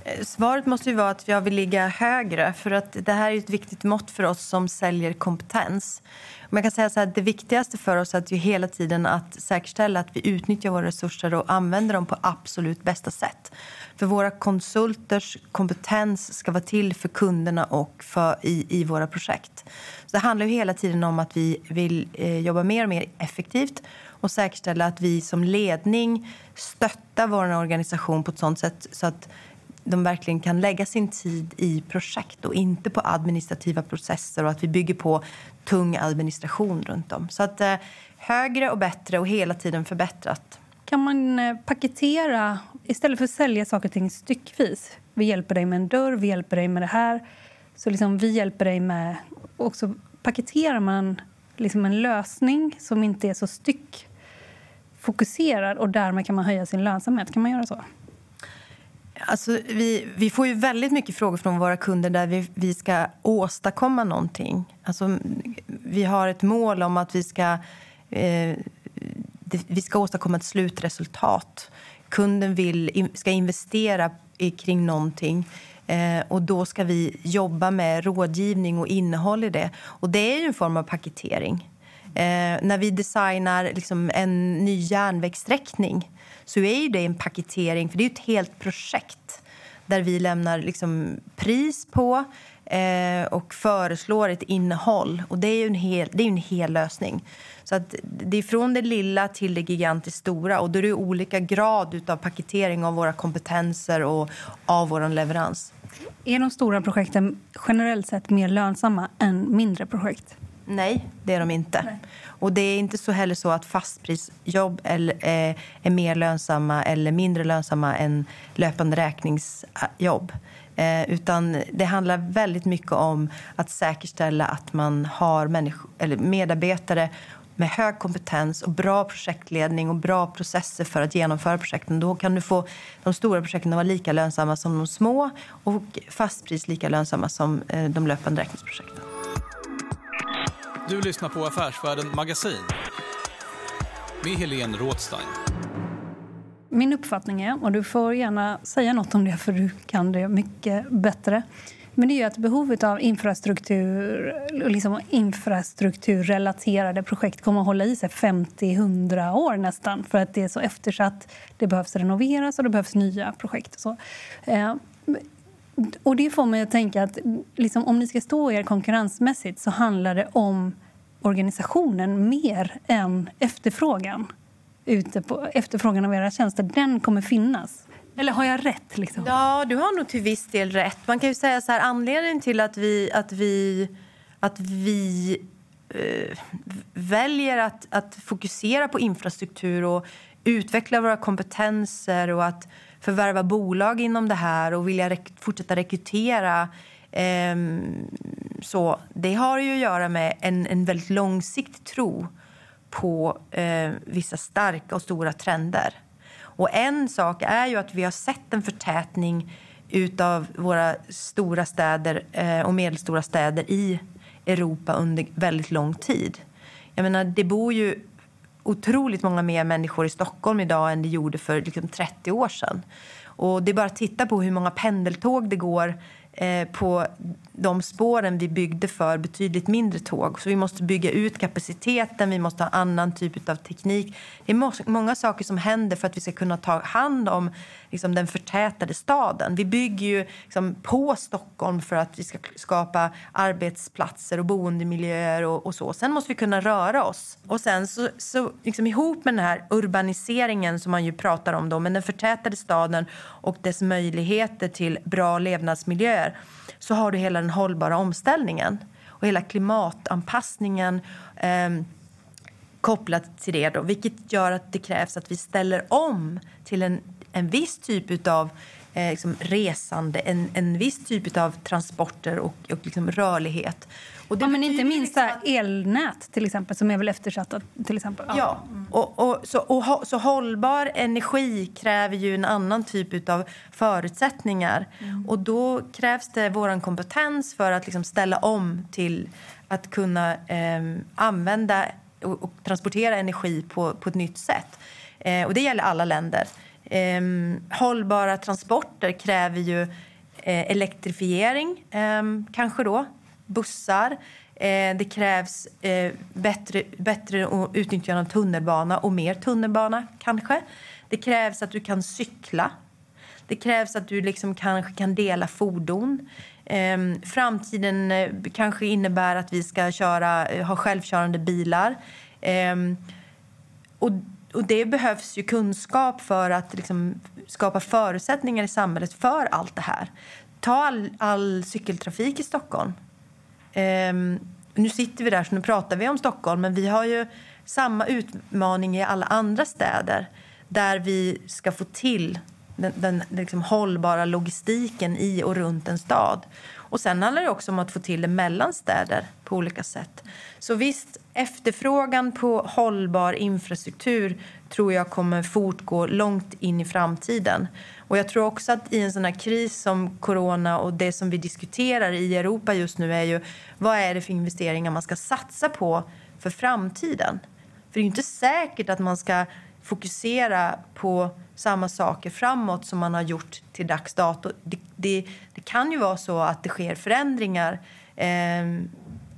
Eh, svaret måste ju vara att jag vill ligga högre. för att Det här är ett viktigt mått för oss som säljer kompetens. Man kan säga så här, det viktigaste för oss är att ju hela tiden att säkerställa att vi utnyttjar våra resurser och använder dem på absolut bästa sätt. För våra konsulters kompetens ska vara till för kunderna och för, i, i våra projekt. Så det handlar ju hela tiden om att vi vill eh, jobba mer och mer effektivt och säkerställa att vi som ledning stöttar vår organisation på ett sånt sätt så att de verkligen kan lägga sin tid i projekt och inte på administrativa processer och att vi bygger på tung administration runt om. Så att eh, högre och bättre och hela tiden förbättrat. Kan man eh, paketera, istället för att sälja saker och ting styckvis, vi hjälper dig med en dörr, vi hjälper dig med det här, så liksom vi hjälper dig med... Och så paketerar man liksom en lösning som inte är så styckfokuserad och därmed kan man höja sin lönsamhet. Kan man göra så? Alltså, vi, vi får ju väldigt mycket frågor från våra kunder där vi, vi ska åstadkomma någonting. Alltså, vi har ett mål om att vi ska, eh, vi ska åstadkomma ett slutresultat. Kunden vill, ska investera i, kring någonting. Eh, och då ska vi jobba med rådgivning och innehåll i det. Och det är ju en form av paketering. Eh, när vi designar liksom en ny järnvägssträckning så är det en paketering, för det är ett helt projekt där vi lämnar liksom pris på eh, och föreslår ett innehåll. Och Det är ju en hel, det är en hel lösning. Så att Det är från det lilla till det gigantiskt stora. Och Då är det olika grad av paketering av våra kompetenser och av vår leverans. Är de stora projekten generellt sett mer lönsamma än mindre projekt? Nej, det är de inte. Nej. Och det är inte så heller så att fastprisjobb är, eh, är mer lönsamma eller mindre lönsamma än löpande räkningsjobb. Eh, utan det handlar väldigt mycket om att säkerställa att man har människor, eller medarbetare med hög kompetens och bra projektledning och bra processer för att genomföra projekten. Då kan du få de stora projekten att vara lika lönsamma som de små och fastpris lika lönsamma som eh, de löpande räkningsprojekten. Du lyssnar på Affärsvärlden Magasin med Helene Rådstein. Min uppfattning är, och du får gärna säga något om det för du kan det mycket bättre, men det är att behovet av infrastruktur, liksom infrastrukturrelaterade projekt kommer att hålla i sig 50-100 år nästan för att det är så eftersatt. Det behövs renoveras och det behövs nya projekt. Så. Eh, och det får mig att tänka att liksom, om ni ska stå er konkurrensmässigt så handlar det om organisationen mer än efterfrågan. Ute på, efterfrågan av era tjänster, den kommer finnas. Eller har jag rätt? Liksom? Ja, du har nog till viss del rätt. Man kan ju säga så här, anledningen till att vi, att vi, att vi eh, väljer att, att fokusera på infrastruktur och utveckla våra kompetenser och att förvärva bolag inom det här och vilja rek fortsätta rekrytera eh, så det har ju att göra med en, en väldigt långsiktig tro på eh, vissa starka och stora trender. Och en sak är ju att vi har sett en förtätning av våra stora städer eh, och medelstora städer i Europa under väldigt lång tid. Jag menar, det bor ju otroligt många mer människor i Stockholm idag än det gjorde för liksom, 30 år sedan. Och det är bara att titta på hur många pendeltåg det går Eh, på de spåren vi byggde för betydligt mindre tåg. Så vi måste bygga ut kapaciteten, vi måste ha annan typ av teknik. Det är många saker som händer för att vi ska kunna ta hand om liksom, den förtätade staden. Vi bygger ju liksom, på Stockholm för att vi ska skapa arbetsplatser och boendemiljöer och, och så. Sen måste vi kunna röra oss. Och sen så, så liksom, ihop med den här urbaniseringen som man ju pratar om då, men den förtätade staden och dess möjligheter till bra levnadsmiljöer så har du hela den hållbara omställningen och hela klimatanpassningen eh, kopplat till det. Då, vilket gör att det krävs att vi ställer om till en, en viss typ av eh, liksom resande, en, en viss typ av transporter och, och liksom rörlighet. Och ja, men inte minst liksom att... elnät till exempel, som är väl eftersatta. Till exempel. Ja, och, och, så, och, så hållbar energi kräver ju en annan typ av förutsättningar. Mm. Och då krävs det vår kompetens för att liksom ställa om till att kunna eh, använda och, och, transportera energi på, på ett nytt sätt. Eh, och det gäller alla länder. Eh, hållbara transporter kräver ju eh, elektrifiering, ehm, kanske då bussar. Eh, det krävs eh, bättre, bättre utnyttjande av tunnelbana och mer tunnelbana, kanske. Det krävs att du kan cykla. Det krävs att du liksom kanske kan dela fordon. Eh, framtiden eh, kanske innebär att vi ska köra, eh, ha självkörande bilar. Eh, och, och det behövs ju kunskap för att liksom skapa förutsättningar i samhället för allt det här. Ta all, all cykeltrafik i Stockholm. Um, nu sitter vi där, så nu pratar vi om Stockholm, men vi har ju samma utmaning i alla andra städer där vi ska få till den, den liksom hållbara logistiken i och runt en stad. Och Sen handlar det också om att få till det mellan städer på olika sätt. Så visst, efterfrågan på hållbar infrastruktur tror jag kommer fortgå långt in i framtiden. Och jag tror också att i en sån här kris som corona och det som vi diskuterar i Europa just nu är ju vad är det för investeringar man ska satsa på för framtiden. För det är ju inte säkert att man ska fokusera på samma saker framåt som man har gjort till dags dato. Det, det, det kan ju vara så att det sker förändringar eh,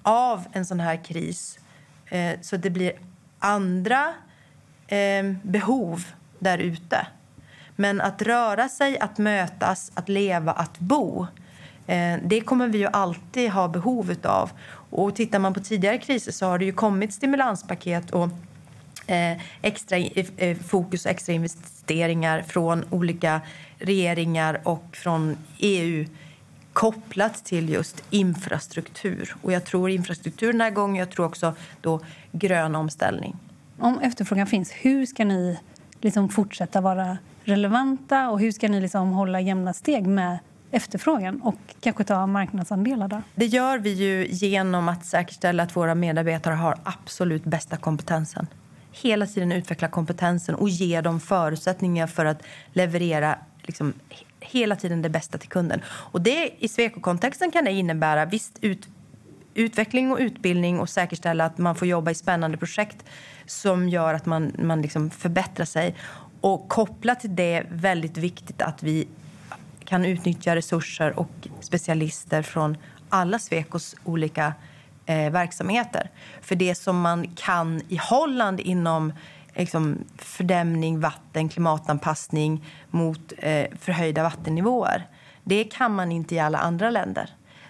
av en sån här kris eh, så det blir andra eh, behov där ute. Men att röra sig, att mötas, att leva, att bo eh, det kommer vi ju alltid ha behov av. Och tittar man på tidigare kriser så har det ju kommit stimulanspaket och eh, extra eh, fokus och extra investeringar från olika regeringar och från EU kopplat till just infrastruktur. Och jag tror infrastruktur den här gången, jag tror också då grön omställning. Om efterfrågan finns, hur ska ni liksom fortsätta vara relevanta och hur ska ni liksom hålla jämna steg med efterfrågan och kanske ta marknadsandelar där? Det gör vi ju genom att säkerställa att våra medarbetare har absolut bästa kompetensen. Hela tiden utveckla kompetensen och ge dem förutsättningar för att leverera liksom, hela tiden det bästa till kunden. Och det, I Sweco-kontexten kan det innebära visst ut, utveckling och utbildning och säkerställa att man får jobba i spännande projekt som gör att man, man liksom förbättrar sig. Och kopplat till det är väldigt viktigt att vi kan utnyttja resurser och specialister från alla Swecos olika eh, verksamheter. För det som man kan i Holland inom liksom, fördämning, vatten, klimatanpassning mot eh, förhöjda vattennivåer det kan man inte i alla andra länder.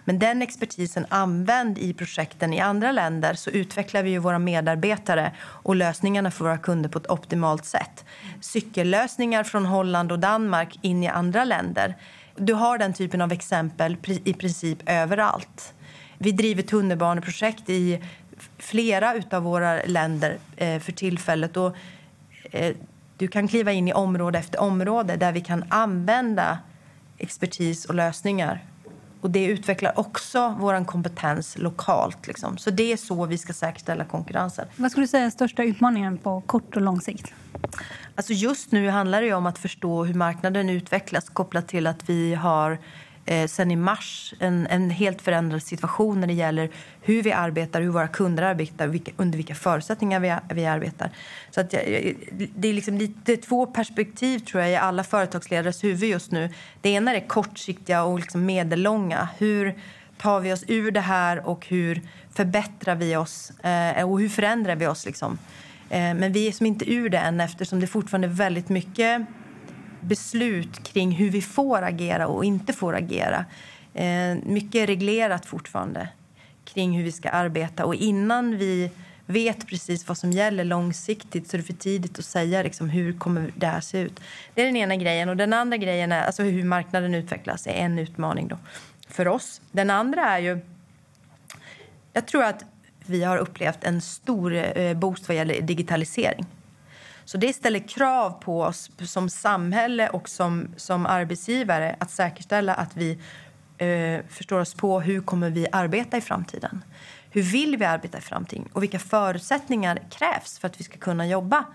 Men den expertisen använd i projekten i andra länder så utvecklar vi ju våra medarbetare och lösningarna för våra kunder på ett optimalt sätt. Cykellösningar från Holland och Danmark in i andra länder. Du har den typen av exempel i princip överallt. Vi driver tunnelbaneprojekt i flera av våra länder eh, för tillfället. Och, eh, du kan kliva in i område efter område där vi kan använda expertis och lösningar och det utvecklar också vår kompetens lokalt. Liksom. Så det är så vi ska säkerställa konkurrensen. Vad skulle du säga är största utmaningen på kort och lång sikt? Alltså just nu handlar det om att förstå hur marknaden utvecklas kopplat till att vi har eh, sen i mars en, en helt förändrad situation när det gäller hur vi arbetar, hur våra kunder arbetar, vilka, under vilka förutsättningar vi, vi arbetar. Så att jag, det är liksom lite två perspektiv tror jag i alla företagsledares huvud just nu. Det ena är det kortsiktiga och liksom medellånga. Hur tar vi oss ur det här och hur förbättrar vi oss eh, och hur förändrar vi oss liksom? Eh, men vi är som inte ur det än eftersom det fortfarande är väldigt mycket beslut kring hur vi får agera och inte får agera. Eh, mycket är reglerat fortfarande kring hur vi ska arbeta. Och innan vi vet precis vad som gäller långsiktigt så är det för tidigt att säga liksom, hur kommer det här se ut. Det är den ena grejen. Och den andra grejen är alltså hur marknaden utvecklas är en utmaning då för oss. Den andra är ju... Jag tror att vi har upplevt en stor eh, boost vad gäller digitalisering. Så det ställer krav på oss som samhälle och som, som arbetsgivare att säkerställa att vi eh, förstår oss på hur kommer vi arbeta i framtiden. Hur vill vi arbeta i framtiden och vilka förutsättningar krävs för att vi ska kunna jobba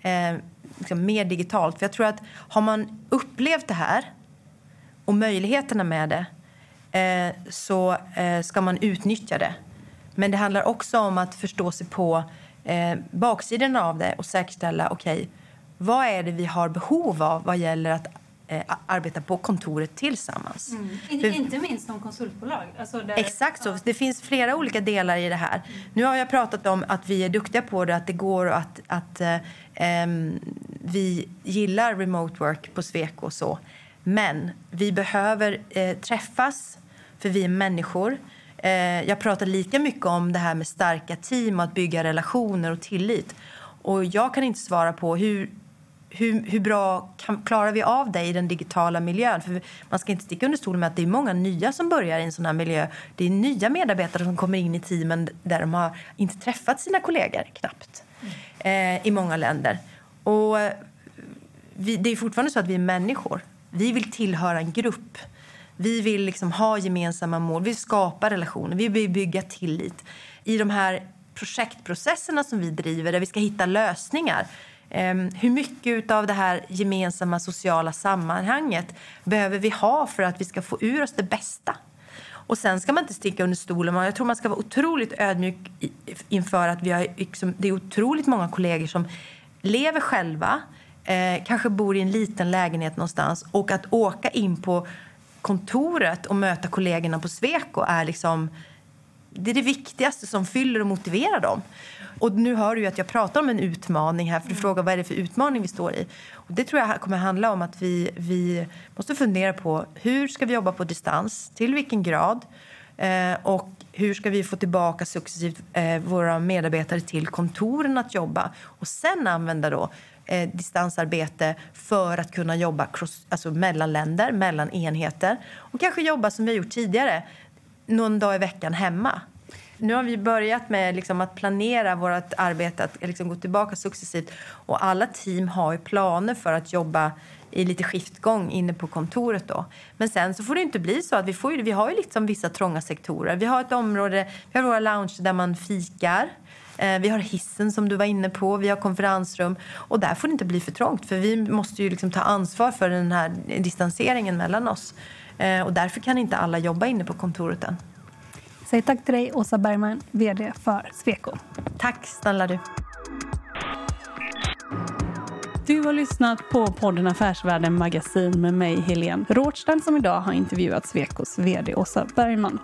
eh, liksom mer digitalt. För jag tror att har man upplevt det här och möjligheterna med det eh, så eh, ska man utnyttja det. Men det handlar också om att förstå sig på eh, baksidan av det och säkerställa okay, vad är det vi har behov av vad gäller att eh, arbeta på kontoret tillsammans. Mm. För, inte minst som konsultbolag. Alltså där, exakt så. Det finns flera olika delar i det här. Mm. Nu har jag pratat om att vi är duktiga på det, att det går och att, att eh, vi gillar remote work på Sweco och så. Men vi behöver eh, träffas, för vi är människor. Eh, jag pratar lika mycket om det här med starka team och att bygga relationer och tillit. Och jag kan inte svara på hur, hur, hur bra kan, klarar vi av det i den digitala miljön. För man ska inte sticka under stol med att det är många nya som börjar i en sån här miljö. Det är nya medarbetare som kommer in i teamen där de har inte träffat sina kollegor knappt eh, i många länder. Och eh, vi, det är fortfarande så att vi är människor. Vi vill tillhöra en grupp. Vi vill liksom ha gemensamma mål, vi vill skapa relationer, vi vill bygga tillit. I de här projektprocesserna som vi driver, där vi ska hitta lösningar ehm, hur mycket av det här gemensamma sociala sammanhanget behöver vi ha för att vi ska få ur oss det bästa? Och sen ska man inte sticka under stolen. Jag tror man ska vara otroligt ödmjuk inför att vi har, liksom, det är otroligt många kollegor som lever själva, eh, kanske bor i en liten lägenhet någonstans och att åka in på kontoret och möta kollegorna på Sweco är liksom det är det viktigaste som fyller och motiverar dem. Och nu hör du att jag pratar om en utmaning här, för du frågar vad är det för utmaning vi står i. Och det tror jag kommer handla om att vi, vi måste fundera på hur ska vi jobba på distans, till vilken grad eh, och hur ska vi få tillbaka successivt eh, våra medarbetare till kontoren att jobba och sen använda då eh, distansarbete för att kunna jobba cross, alltså mellan länder, mellan enheter och kanske jobba som vi har gjort tidigare, någon dag i veckan hemma. Nu har vi börjat med liksom att planera vårt arbete, att liksom gå tillbaka successivt. Och alla team har ju planer för att jobba i lite skiftgång inne på kontoret. Då. Men sen så får det inte bli så att vi, får, vi har ju liksom vissa trånga sektorer. Vi har ett område, vi har våra lounge där man fikar. Eh, vi har hissen som du var inne på, vi har konferensrum och där får det inte bli för trångt för vi måste ju liksom ta ansvar för den här distanseringen mellan oss. Eh, och därför kan inte alla jobba inne på kontoret än. Säg tack till dig, Åsa Bergman, VD för Sweco. Tack snälla du. Du har lyssnat på podden Affärsvärlden Magasin med mig, Helene Rådstein, som idag har intervjuat Swecos VD Åsa Bergman.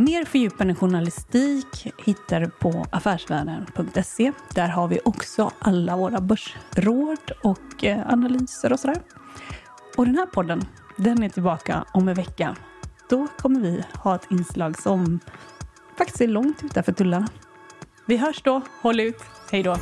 Mer fördjupande journalistik hittar du på affärsvärlden.se. Där har vi också alla våra börsråd och eh, analyser och sådär. Och den här podden, den är tillbaka om en vecka. Då kommer vi ha ett inslag som faktiskt är långt utanför tullarna. Vi hörs då. Håll ut. Hej då.